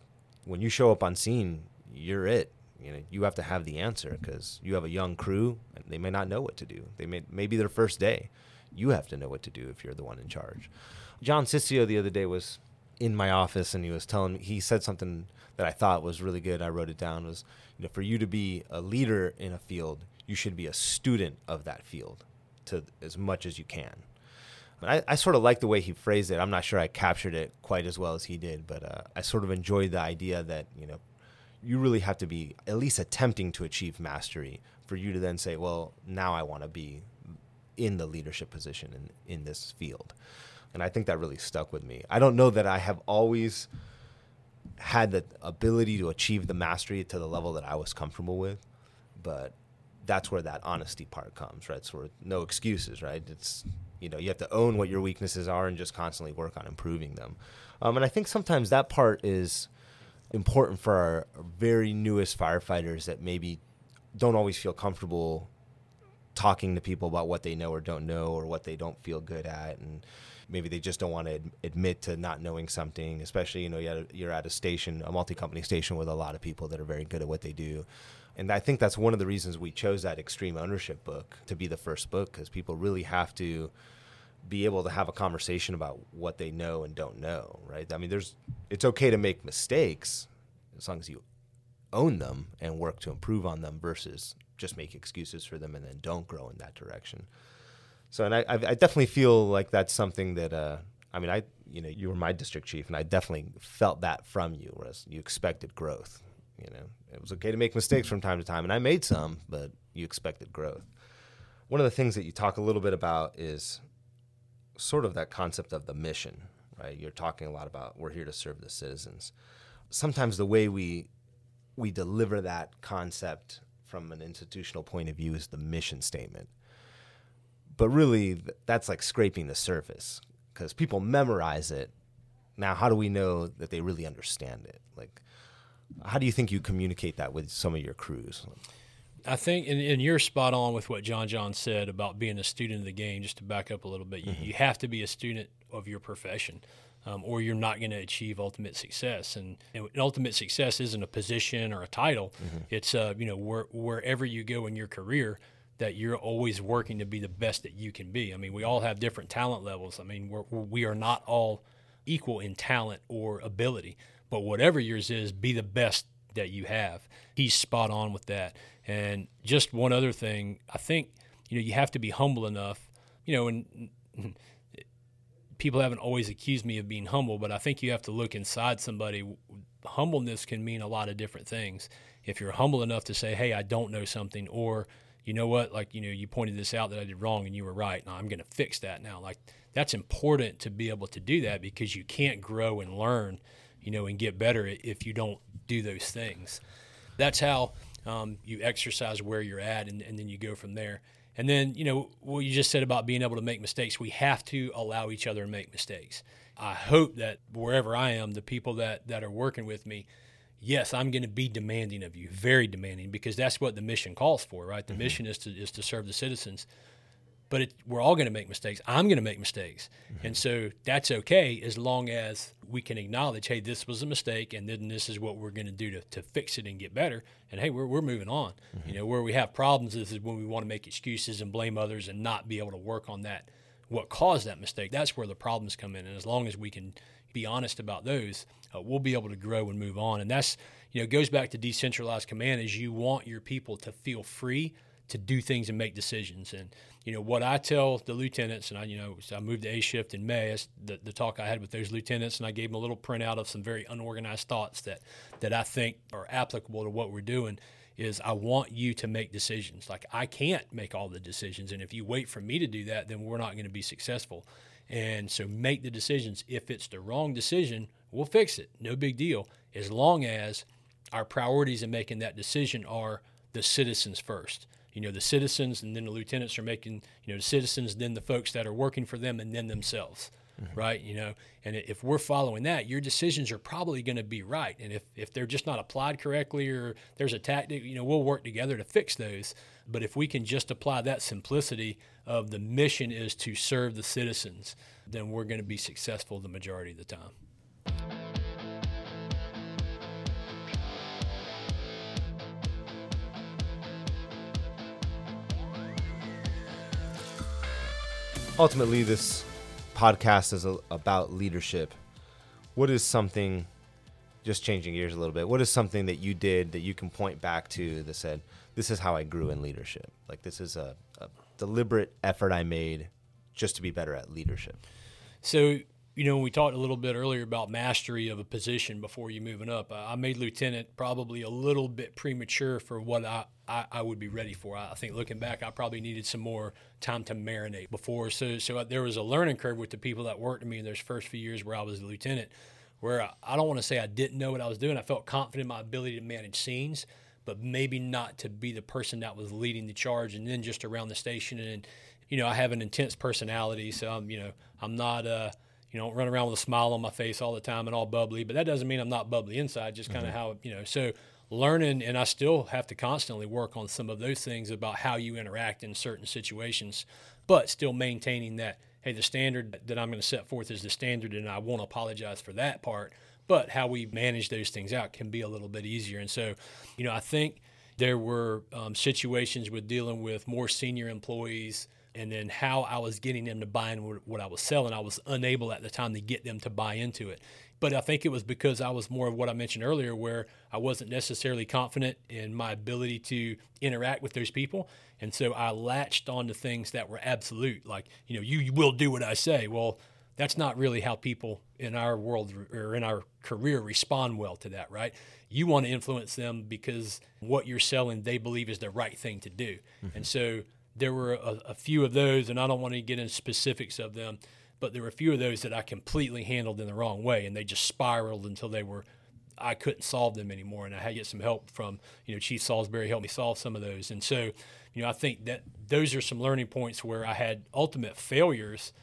when you show up on scene, you're it. You know, you have to have the answer because you have a young crew and they may not know what to do. They may maybe their first day. You have to know what to do if you're the one in charge. John Cicio the other day was in my office and he was telling me he said something that I thought was really good. I wrote it down was you know for you to be a leader in a field, you should be a student of that field to as much as you can. I, I, sort of like the way he phrased it. I'm not sure I captured it quite as well as he did, but uh, I sort of enjoyed the idea that you know you really have to be at least attempting to achieve mastery for you to then say, well, now I want to be in the leadership position in, in this field. And I think that really stuck with me. I don't know that I have always had the ability to achieve the mastery to the level that I was comfortable with, but that's where that honesty part comes, right? So no excuses, right? It's you know you have to own what your weaknesses are and just constantly work on improving them. Um, and I think sometimes that part is important for our very newest firefighters that maybe don't always feel comfortable talking to people about what they know or don't know or what they don't feel good at and maybe they just don't want to ad- admit to not knowing something especially you know you're at, a, you're at a station a multi-company station with a lot of people that are very good at what they do and I think that's one of the reasons we chose that extreme ownership book to be the first book because people really have to be able to have a conversation about what they know and don't know, right? I mean, there's it's okay to make mistakes as long as you own them and work to improve on them versus just make excuses for them and then don't grow in that direction. So, and I, I definitely feel like that's something that, uh, I mean, I, you know, you were my district chief, and I definitely felt that from you, whereas you expected growth. You know, it was okay to make mistakes from time to time, and I made some, but you expected growth. One of the things that you talk a little bit about is sort of that concept of the mission, right? You're talking a lot about we're here to serve the citizens. Sometimes the way we we deliver that concept from an institutional point of view is the mission statement. But really that's like scraping the surface because people memorize it. Now, how do we know that they really understand it? Like how do you think you communicate that with some of your crews? I think, and, and, you're spot on with what John John said about being a student of the game. Just to back up a little bit, you, mm-hmm. you have to be a student of your profession, um, or you're not going to achieve ultimate success. And, and, ultimate success isn't a position or a title; mm-hmm. it's uh, you know where, wherever you go in your career, that you're always working to be the best that you can be. I mean, we all have different talent levels. I mean, we're, we are not all equal in talent or ability. But whatever yours is, be the best that you have. He's spot on with that. And just one other thing, I think you know you have to be humble enough. You know, and people haven't always accused me of being humble, but I think you have to look inside somebody. Humbleness can mean a lot of different things. If you're humble enough to say, "Hey, I don't know something," or you know what, like you know, you pointed this out that I did wrong and you were right. Now I'm going to fix that now. Like that's important to be able to do that because you can't grow and learn you know, and get better if you don't do those things. That's how um, you exercise where you're at, and, and then you go from there. And then, you know, what you just said about being able to make mistakes, we have to allow each other to make mistakes. I hope that wherever I am, the people that, that are working with me, yes, I'm going to be demanding of you, very demanding, because that's what the mission calls for, right? The mm-hmm. mission is to is to serve the citizens but it, we're all going to make mistakes. I'm going to make mistakes. Mm-hmm. And so that's okay as long as we can acknowledge, hey, this was a mistake, and then this is what we're going to do to, to fix it and get better. And hey, we're, we're moving on. Mm-hmm. You know, where we have problems is, is when we want to make excuses and blame others and not be able to work on that, what caused that mistake. That's where the problems come in. And as long as we can be honest about those, uh, we'll be able to grow and move on. And that's, you know, goes back to decentralized command is you want your people to feel free to do things and make decisions. And you know what I tell the lieutenants, and I you know I moved to A shift in May. The, the talk I had with those lieutenants, and I gave them a little printout of some very unorganized thoughts that that I think are applicable to what we're doing. Is I want you to make decisions. Like I can't make all the decisions, and if you wait for me to do that, then we're not going to be successful. And so make the decisions. If it's the wrong decision, we'll fix it. No big deal. As long as our priorities in making that decision are the citizens first you know the citizens and then the lieutenants are making you know the citizens then the folks that are working for them and then themselves mm-hmm. right? You know and if we're following that your decisions are probably going to be right. And if, if they're just not applied correctly or there's a tactic you know we'll work together to fix those. But if we can just apply that simplicity of the mission is to serve the citizens then we're going to be successful the majority of the time ultimately, this podcast is a, about leadership. What is something, just changing gears a little bit, what is something that you did that you can point back to that said, this is how I grew in leadership? Like, this is a, a deliberate effort I made just to be better at leadership. So, you know, we talked a little bit earlier about mastery of a position before you moving up. I made lieutenant probably a little bit premature for what I, I, I, would be ready for. I think looking back, I probably needed some more time to marinate before. So, so there was a learning curve with the people that worked with me in those first few years where I was a lieutenant, where I, I don't want to say I didn't know what I was doing. I felt confident in my ability to manage scenes, but maybe not to be the person that was leading the charge. And then just around the station, and you know, I have an intense personality, so I'm, you know, I'm not. Uh, you know, run around with a smile on my face all the time and all bubbly, but that doesn't mean I'm not bubbly inside, just kind of mm-hmm. how, you know, so learning, and I still have to constantly work on some of those things about how you interact in certain situations, but still maintaining that, hey, the standard that I'm going to set forth is the standard, and I won't apologize for that part. But how we manage those things out can be a little bit easier. And so, you know, I think there were um, situations with dealing with more senior employees and then how I was getting them to buy in what I was selling. I was unable at the time to get them to buy into it. But I think it was because I was more of what I mentioned earlier, where I wasn't necessarily confident in my ability to interact with those people. And so I latched on to things that were absolute, like, you know, you, you will do what I say. Well, that's not really how people in our world or in our career respond well to that, right? You want to influence them because what you're selling they believe is the right thing to do. Mm-hmm. And so there were a, a, few of those, and I don't want to get into specifics of them, but there were a few of those that I completely handled in the wrong way, and they just spiraled until they were I couldn't solve them anymore, and I had to get some help from you know Chief Salisbury helped me solve some of those, and so you know I think that those are some learning points where I had ultimate failures,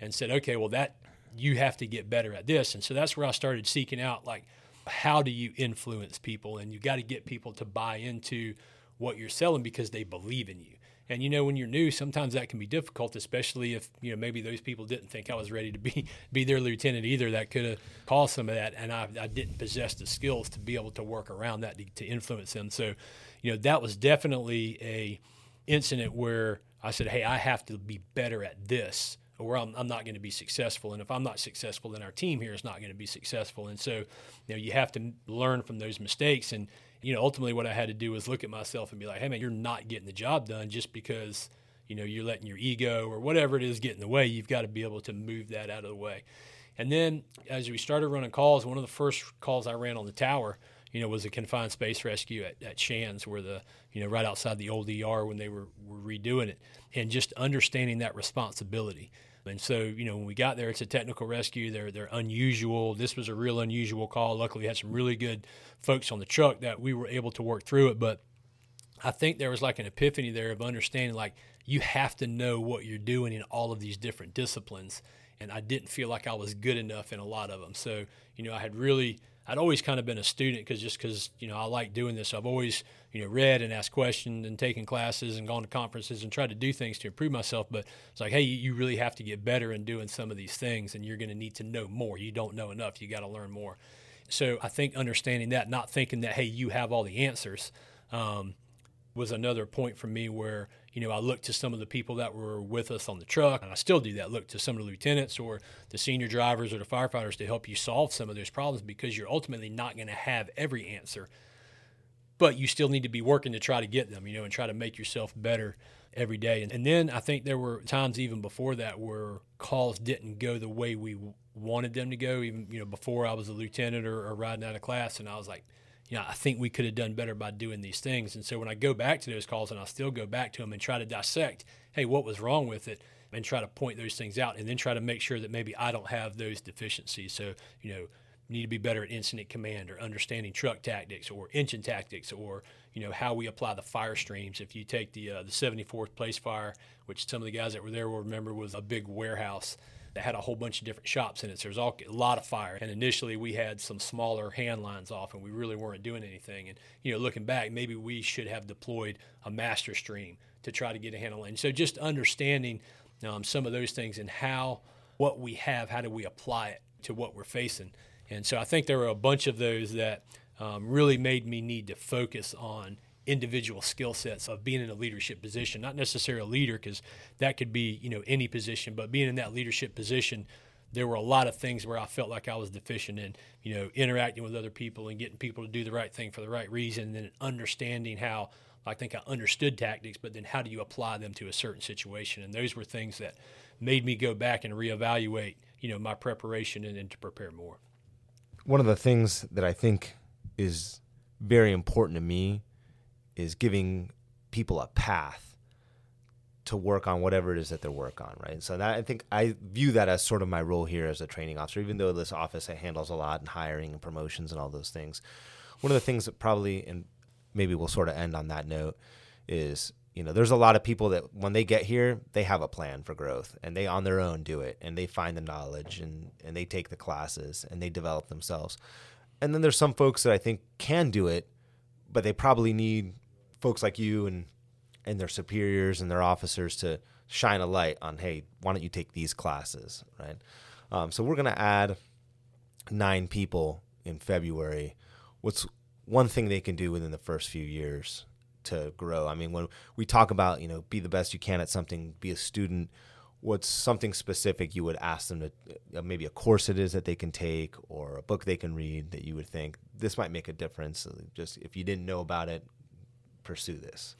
and said okay, well that you have to get better at this, and so that's where I started seeking out like how do you influence people, and you got to get people to buy into what you're selling because they believe in you. And you know, when you're new, sometimes that can be difficult, especially if you know maybe those people didn't think I was ready to be be their lieutenant either. That could have caused some of that, and I, I didn't possess the skills to be able to work around that to, to influence them. So, you know, that was definitely a incident where I said, "Hey, I have to be better at this." or I'm, I'm not going to be successful. And if I'm not successful, then our team here is not going to be successful. And so, you know, you have to learn from those mistakes. And you know, ultimately what I had to do was look at myself and be like, hey man, you're not getting the job done just because, you know, you're letting your ego or whatever it is get in the way. You've got to be able to move that out of the way. And then as we started running calls, one of the first calls I ran on the tower, you know, was a confined space rescue at, at Shands, where the, you know, right outside the old ER when they were, were redoing it, and just understanding that responsibility. And so, you know, when we got there, it's a technical rescue. They're they're unusual. This was a real unusual call. Luckily, we had some really good folks on the truck that we were able to work through it. But I think there was like an epiphany there of understanding, like, you have to know what you're doing in all of these different disciplines. And I didn't feel like I was good enough in a lot of them. So, you know, I had really, I'd always kind of been a student because just because, you know, I like doing this. I've always, you know, read and asked questions and taken classes and gone to conferences and tried to do things to improve myself. But it's like, hey, you really have to get better in doing some of these things and you're going to need to know more. You don't know enough. You got to learn more. So I think understanding that, not thinking that, hey, you have all the answers. Um, was another point for me where you know I looked to some of the people that were with us on the truck, and I still do that. Look to some of the lieutenants or the senior drivers or the firefighters to help you solve some of those problems because you're ultimately not going to have every answer, but you still need to be working to try to get them. You know, and try to make yourself better every day. And, and then I think there were times even before that where calls didn't go the way we wanted them to go. Even you know before I was a lieutenant or, or riding out of class, and I was like you know, I think we could have done better by doing these things. And so when I go back to those calls and I still go back to them and try to dissect, hey, what was wrong with it? And try to point those things out and then try to make sure that maybe I don't have those deficiencies. So, you know, need to be better at incident command or understanding truck tactics or engine tactics or you know how we apply the fire streams. If you take the uh, the 74th place fire, which some of the guys that were there will remember was a big warehouse that had a whole bunch of different shops in it. So there's all, a lot of fire. And initially we had some smaller hand lines off and we really weren't doing anything. And, you know, looking back, maybe we should have deployed a master stream to try to get a handle on. So just understanding um, some of those things and how what we have, how do we apply it to what we're facing. And so I think there were a bunch of those that um, really made me need to focus on individual skill sets of being in a leadership position not necessarily a leader because that could be you know any position but being in that leadership position there were a lot of things where i felt like i was deficient in you know interacting with other people and getting people to do the right thing for the right reason and then understanding how i think i understood tactics but then how do you apply them to a certain situation? And those were things that made me go back and reevaluate you know my preparation and, and to prepare more. One of the things that i think is very important to me is giving people a path to work on whatever it is that they're work on, right? So that I think I view that as sort of my role here as a training officer, even though this office handles a lot and hiring and promotions and all those things. One of the things that probably, and maybe we'll sort of end on that note, is you know there's a lot of people that when they get here they have a plan for growth and they on their own do it and they find the knowledge and and they take the classes and they develop themselves and then there's some folks that i think can do it but they probably need folks like you and and their superiors and their officers to shine a light on hey why don't you take these classes right? Um, so we're to add nine people in february. What's one thing they can do within the first few years to grow? I mean when we talk about you know be the best you can at something be a student what's something specific you would ask them to uh, maybe a course it is that they can take or a book they can read that you would think this might make a difference just if you didn't know about it pursue this?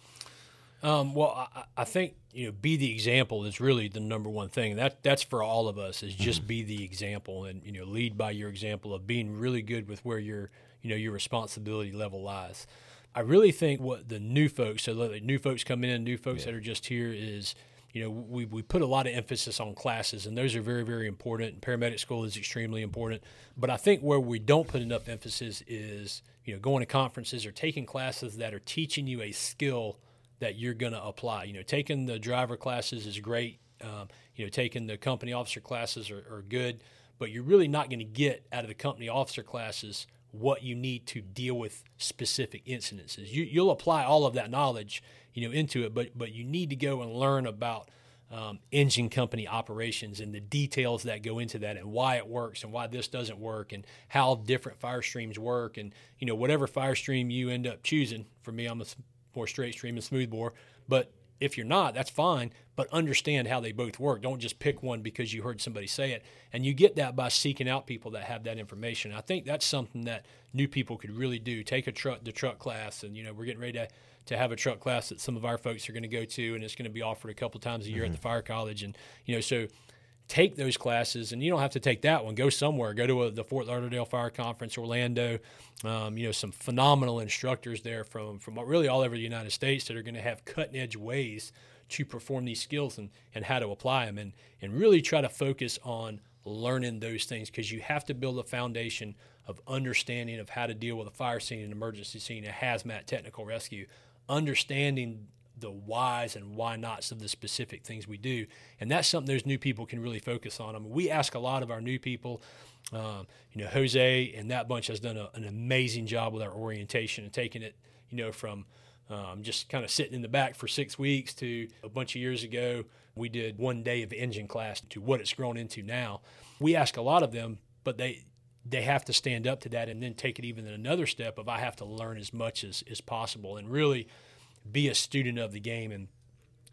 Um, well, I, I, think you know, be the example is really the number one thing. That that's for all of us is just mm-hmm. be the example and you know lead by your example of being really good with where your you know your responsibility level lies. I really think what the new folks, so the new folks come in, new folks yeah. that are just here, is you know we, we put a lot of emphasis on classes and those are very very important paramedic school is extremely important but i think where we don't put enough emphasis is you know, going to conferences or taking classes that are teaching you a skill that you're going to apply. You know, taking the driver classes is great. Um, you know, taking the company officer classes are, are good, but you're really not going to get out of the company officer classes what you need to deal with specific incidences. You, you'll apply all of that knowledge, you know, into it, but but you need to go and learn about um, engine company operations and the details that go into that and why it works and why this doesn't work and how different fire streams work and you know whatever fire stream you end up choosing. For me i'm a more straight stream and smooth bore but if you're not that's fine but understand how they both work. Don't just pick one because you heard somebody say it. And you get that by seeking out people that have that information. I think that's something that new people could really do. Take a truck the truck class and you know we're getting ready to to have a truck class that some of our folks are going to go to, and it's going to be offered a couple times a year mm-hmm. at the fire college. And you know, so take those classes, and you don't have to take that one. Go somewhere. Go to a, the Fort Lauderdale Fire Conference, Orlando. Um, you know, some phenomenal instructors there from from really all over the United States that are going to have cutting edge ways to perform these skills and, and how to apply them, and and really try to focus on learning those things because you have to build a foundation of understanding of how to deal with a fire scene, an emergency scene, a hazmat technical rescue, understanding the whys and why nots of the specific things we do. And that's something those new people can really focus on. I mean, we ask a lot of our new people. Um, you know, Jose and that bunch has done a, an amazing job with our orientation and taking it, you know, from um, just kind of sitting in the back for six weeks to a bunch of years ago, we did one day of engine class to what it's grown into now. We ask a lot of them, but they they have to stand up to that and then take it even another step of I have to learn as much as, as possible and really be a student of the game and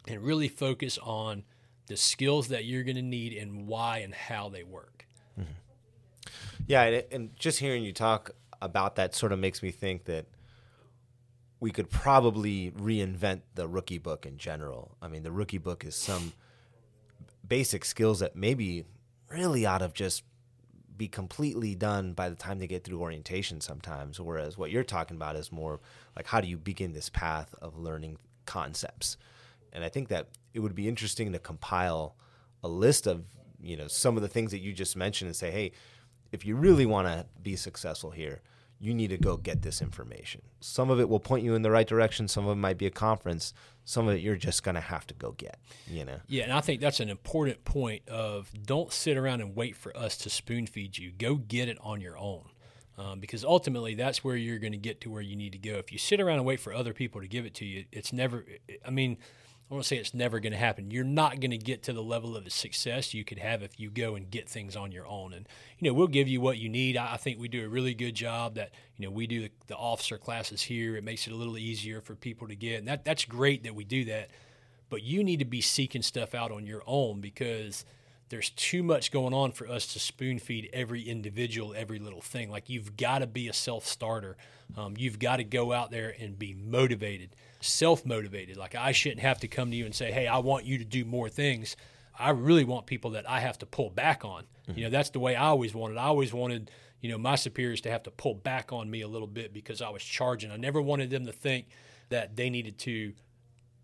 and really focus on the skills that you're going to need and why and how they work. Mm-hmm. Yeah, and, and just hearing you talk about that sort of makes me think that we could probably reinvent the rookie book in general. I mean, the rookie book is some basic skills that maybe really ought to just be completely done by the time they get through orientation sometimes. Whereas what you're talking about is more like how do you begin this path of learning concepts? And I think that it would be interesting to compile a list of, you know, some of the things that you just mentioned and say, hey, if you really want to be successful here, you need to go get this information. Some of it will point you in the right direction. Some of it might be a conference. Some of it you're just going to have to go get, you know? Yeah, and I think that's an important point of don't sit around and wait for us to spoon feed you. Go get it on your own. Um, because ultimately that's where you're going to get to where you need to go. If you sit around and wait for other people to give it to you, it's never, I mean, I want to say it's never going to happen. You're not going to get to the level of success you could have if you go and get things on your own. And you know, we'll give you what you need. I think we do a really good job. That you know, we do the, the officer classes here. It makes it a little easier for people to get, and that that's great that we do that. But you need to be seeking stuff out on your own because there's too much going on for us to spoon feed every individual every little thing. Like you've got to be a self starter. Um, you've got to go out there and be motivated self motivated. Like I shouldn't have to come to you and say, "Hey, I want you to do more things." I really want people that I have to pull back on. Mm-hmm. You know, that's the way I always wanted. I always wanted, you know, my superiors to have to pull back on me a little bit because I was charging. I never wanted them to think that they needed to,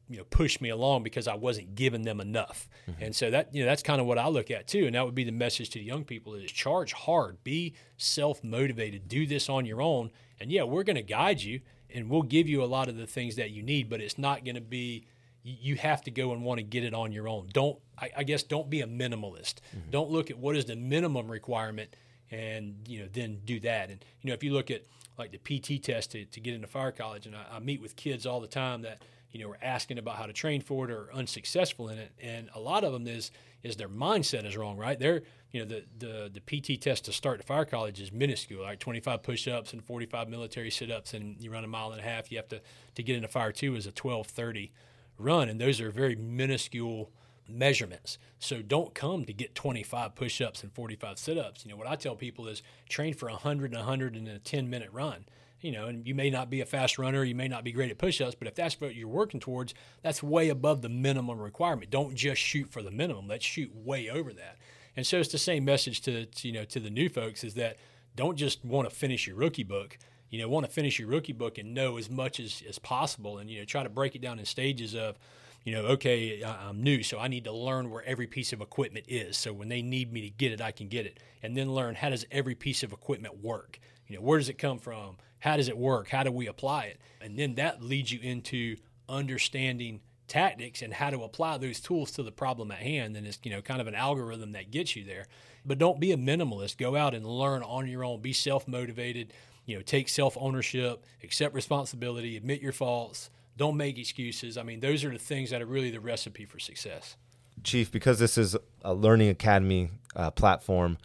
you know, push me along because I wasn't giving them enough. Mm-hmm. And so that, you know, that's kind of what I look at too. And that would be the message to the young people is charge hard, be self motivated, do this on your own. And yeah, we're going to guide you and we'll give you a lot of the things that you need, but it's not going to be you have to go and want to get it on your own. Don't I, I guess don't be a minimalist. Mm-hmm. Don't look at what is the minimum requirement and you know then do that. And you know if you look at like the PT test to, to get into fire college, and I, I meet with kids all the time that you know are asking about how to train for it or unsuccessful in it, and a lot of them is is their mindset is wrong. Right? They're you know, the, the, the PT test to start to fire college is minuscule, like 25 push-ups and 45 military sit-ups, and you run a mile and a half. You have to, to get into fire two is a 1230 run, and those are very minuscule measurements. So don't come to get 25 push-ups and 45 sit-ups. You know, what I tell people is train for 100 and 100 in a 10-minute run. You know, and you may not be a fast runner, you may not be great at push-ups, but if that's what you're working towards, that's way above the minimum requirement. Don't just shoot for the minimum. Let's shoot way over that. And so it's the same message to, to you know to the new folks is that don't just want to finish your rookie book. You know, want to finish your rookie book and know as much as, as possible, and you know, try to break it down in stages of, you know, okay, I'm new, so I need to learn where every piece of equipment is. So when they need me to get it, I can get it, and then learn how does every piece of equipment work. You know, where does it come from? How does it work? How do we apply it? And then that leads you into understanding tactics and how to apply those tools to the problem at hand. And it's, you know, kind of an algorithm that gets you there. But don't be a minimalist. Go out and learn on your own. Be self motivated. You know, take self ownership, accept responsibility, admit your faults. Don't make excuses. I mean, those are the things that are really the recipe for success. Chief, because this is a learning academy uh, platform,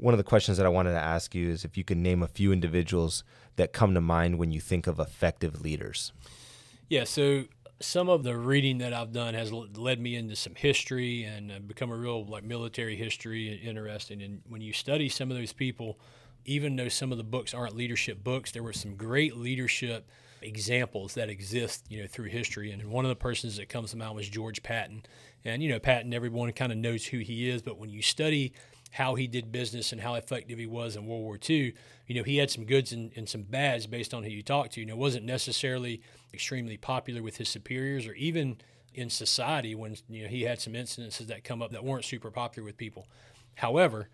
one of the questions that I wanted to ask you is if you could name a few individuals that come to mind when you think of effective leaders. Yeah, so some of the reading that I've done has led me into some history and uh, become a real like military history interesting. And when you study some of those people, even though some of the books aren't leadership books, there were some great leadership examples that exist, you know, through history. And one of the persons that comes to mind was George Patton. And you know, Patton, everyone kind of knows who he is, but when you study how he did business and how effective he was in World War II, you know, he had some goods and, and some bads based on who you talked to. You know, wasn't necessarily extremely popular with his superiors or even in society when you know he had some incidences that come up that weren't super popular with people. However,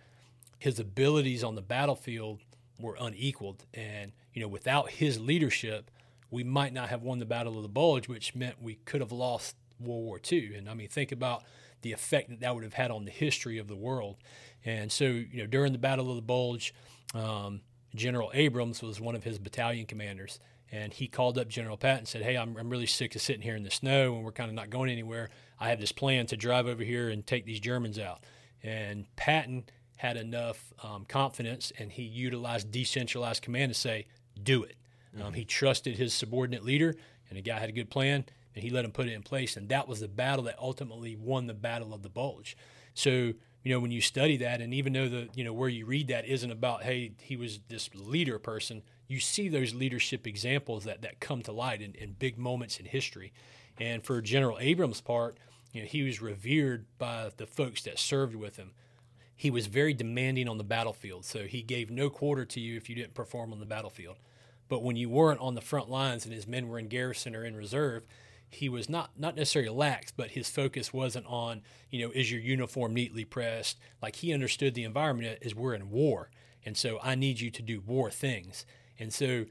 his abilities on the battlefield were unequaled, and you know, without his leadership, we might not have won the Battle of the Bulge, which meant we could have lost World War II. And I mean, think about the effect that that would have had on the history of the world. And so, you know, during the Battle of the Bulge, um, General Abrams was one of his battalion commanders. And he called up General Patton and said, Hey, I'm, I'm really sick of sitting here in the snow and we're kind of not going anywhere. I have this plan to drive over here and take these Germans out. And Patton had enough um, confidence and he utilized decentralized command to say, Do it. Mm-hmm. Um, he trusted his subordinate leader, and the guy had a good plan, and he let him put it in place. And that was the battle that ultimately won the Battle of the Bulge. So, you know, when you study that, and even though the, you know, where you read that isn't about, hey, he was this leader person, you see those leadership examples that, that come to light in, in big moments in history. And for General Abrams' part, you know, he was revered by the folks that served with him. He was very demanding on the battlefield, so he gave no quarter to you if you didn't perform on the battlefield. But when you weren't on the front lines and his men were in garrison or in reserve, he was not not necessarily lax, but his focus wasn't on, you know, is your uniform neatly pressed? Like he understood the environment is we're in war. And so I need you to do war things. And so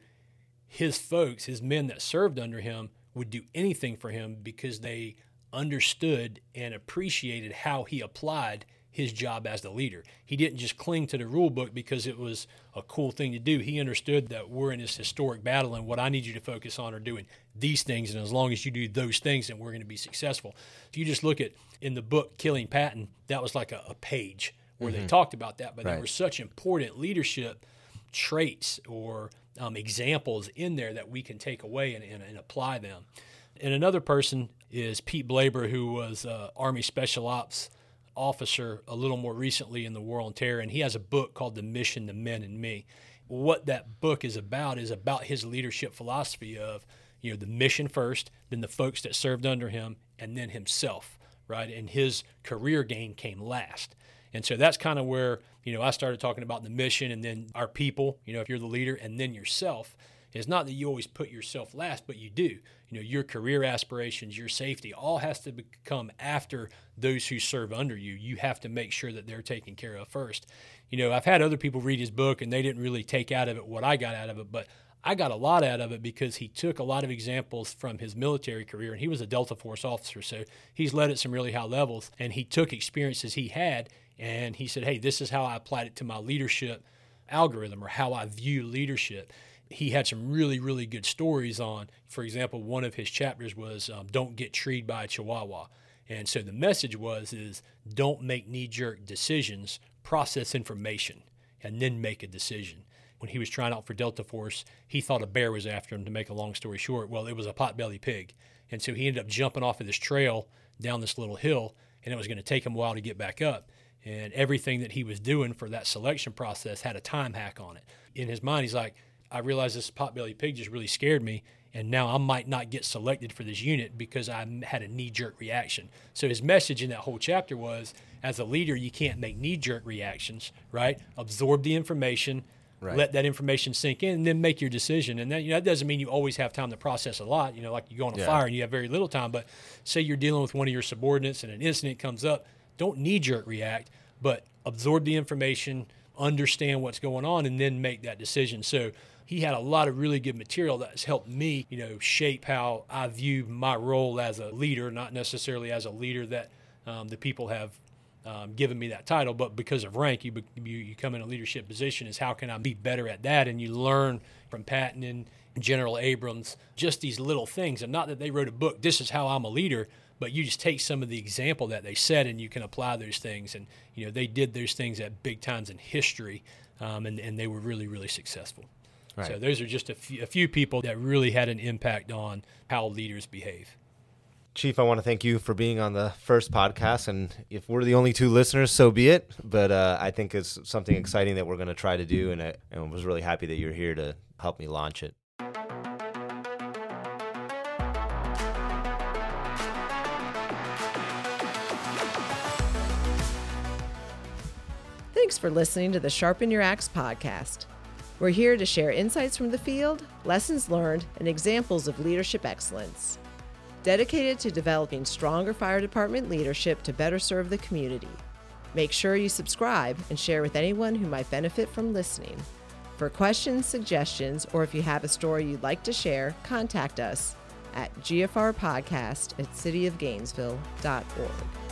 his folks, his men that served under him, would do anything for him because they understood and appreciated how he applied his job as the leader. He didn't just cling to the rule book because it was a cool thing to do. He understood that we're in this historic battle and what I need you to focus on are doing these things. And as long as you do those things, then we're going to be successful. If you just look at in the book Killing Patton, that was like a, a page where mm-hmm. they talked about that, but right. there were such important leadership traits or um, examples in there that we can take away and, and, and apply them. And another person is Pete Blaber, who was uh, Army Special Ops officer a little more recently in the War on Terror, and he has a book called The Mission, the Men, and Me. What that book is about is about his leadership philosophy of, you know, the mission first, then the folks that served under him, and then himself, right? And his career gain came last. And so that's kind of where, you know, I started talking about the mission and then our people, you know, if you're the leader, and then yourself. It's not that you always put yourself last, but you do. You know, your career aspirations, your safety, all has to come after those who serve under you. You have to make sure that they're taken care of first. You know, I've had other people read his book and they didn't really take out of it what I got out of it, but I got a lot out of it because he took a lot of examples from his military career, and he was a Delta Force officer, so he's led at some really high levels. And he took experiences he had, and he said, "Hey, this is how I applied it to my leadership algorithm, or how I view leadership." He had some really, really good stories on. For example, one of his chapters was um, "Don't get treed by a Chihuahua," and so the message was is don't make knee-jerk decisions, process information, and then make a decision. When he was trying out for Delta Force, he thought a bear was after him. To make a long story short, well, it was a potbelly pig, and so he ended up jumping off of this trail down this little hill, and it was going to take him a while to get back up. And everything that he was doing for that selection process had a time hack on it. In his mind, he's like, I realized this potbelly pig just really scared me, and now I might not get selected for this unit because I had a knee jerk reaction. So his message in that whole chapter was as a leader, you can't make knee jerk reactions, right? Absorb the information. Right. Let that information sink in, and then make your decision. And that, you know, that doesn't mean you always have time to process a lot. You know, like you go on a yeah. fire and you have very little time. But say you're dealing with one of your subordinates and an incident comes up, don't knee jerk react, but absorb the information, understand what's going on, and then make that decision. So he had a lot of really good material that's helped me, you know, shape how I view my role as a leader, not necessarily as a leader that um, the people have um, given me that title, but because of rank, you, you, you come in a leadership position. Is how can I be better at that? And you learn from Patton and General Abrams just these little things, and not that they wrote a book. This is how I'm a leader, but you just take some of the example that they said, and you can apply those things. And you know they did those things at big times in history, um, and and they were really really successful. Right. So those are just a few, a few people that really had an impact on how leaders behave. Chief, I want to thank you for being on the first podcast. And if we're the only two listeners, so be it. But uh, I think it's something exciting that we're going to try to do. And I, and I was really happy that you're here to help me launch it. Thanks for listening to the Sharpen Your Axe podcast. We're here to share insights from the field, lessons learned, and examples of leadership excellence. Dedicated to developing stronger fire department leadership to better serve the community. Make sure you subscribe and share with anyone who might benefit from listening. For questions, suggestions, or if you have a story you'd like to share, contact us at gfrpodcast at cityofgainesville.org.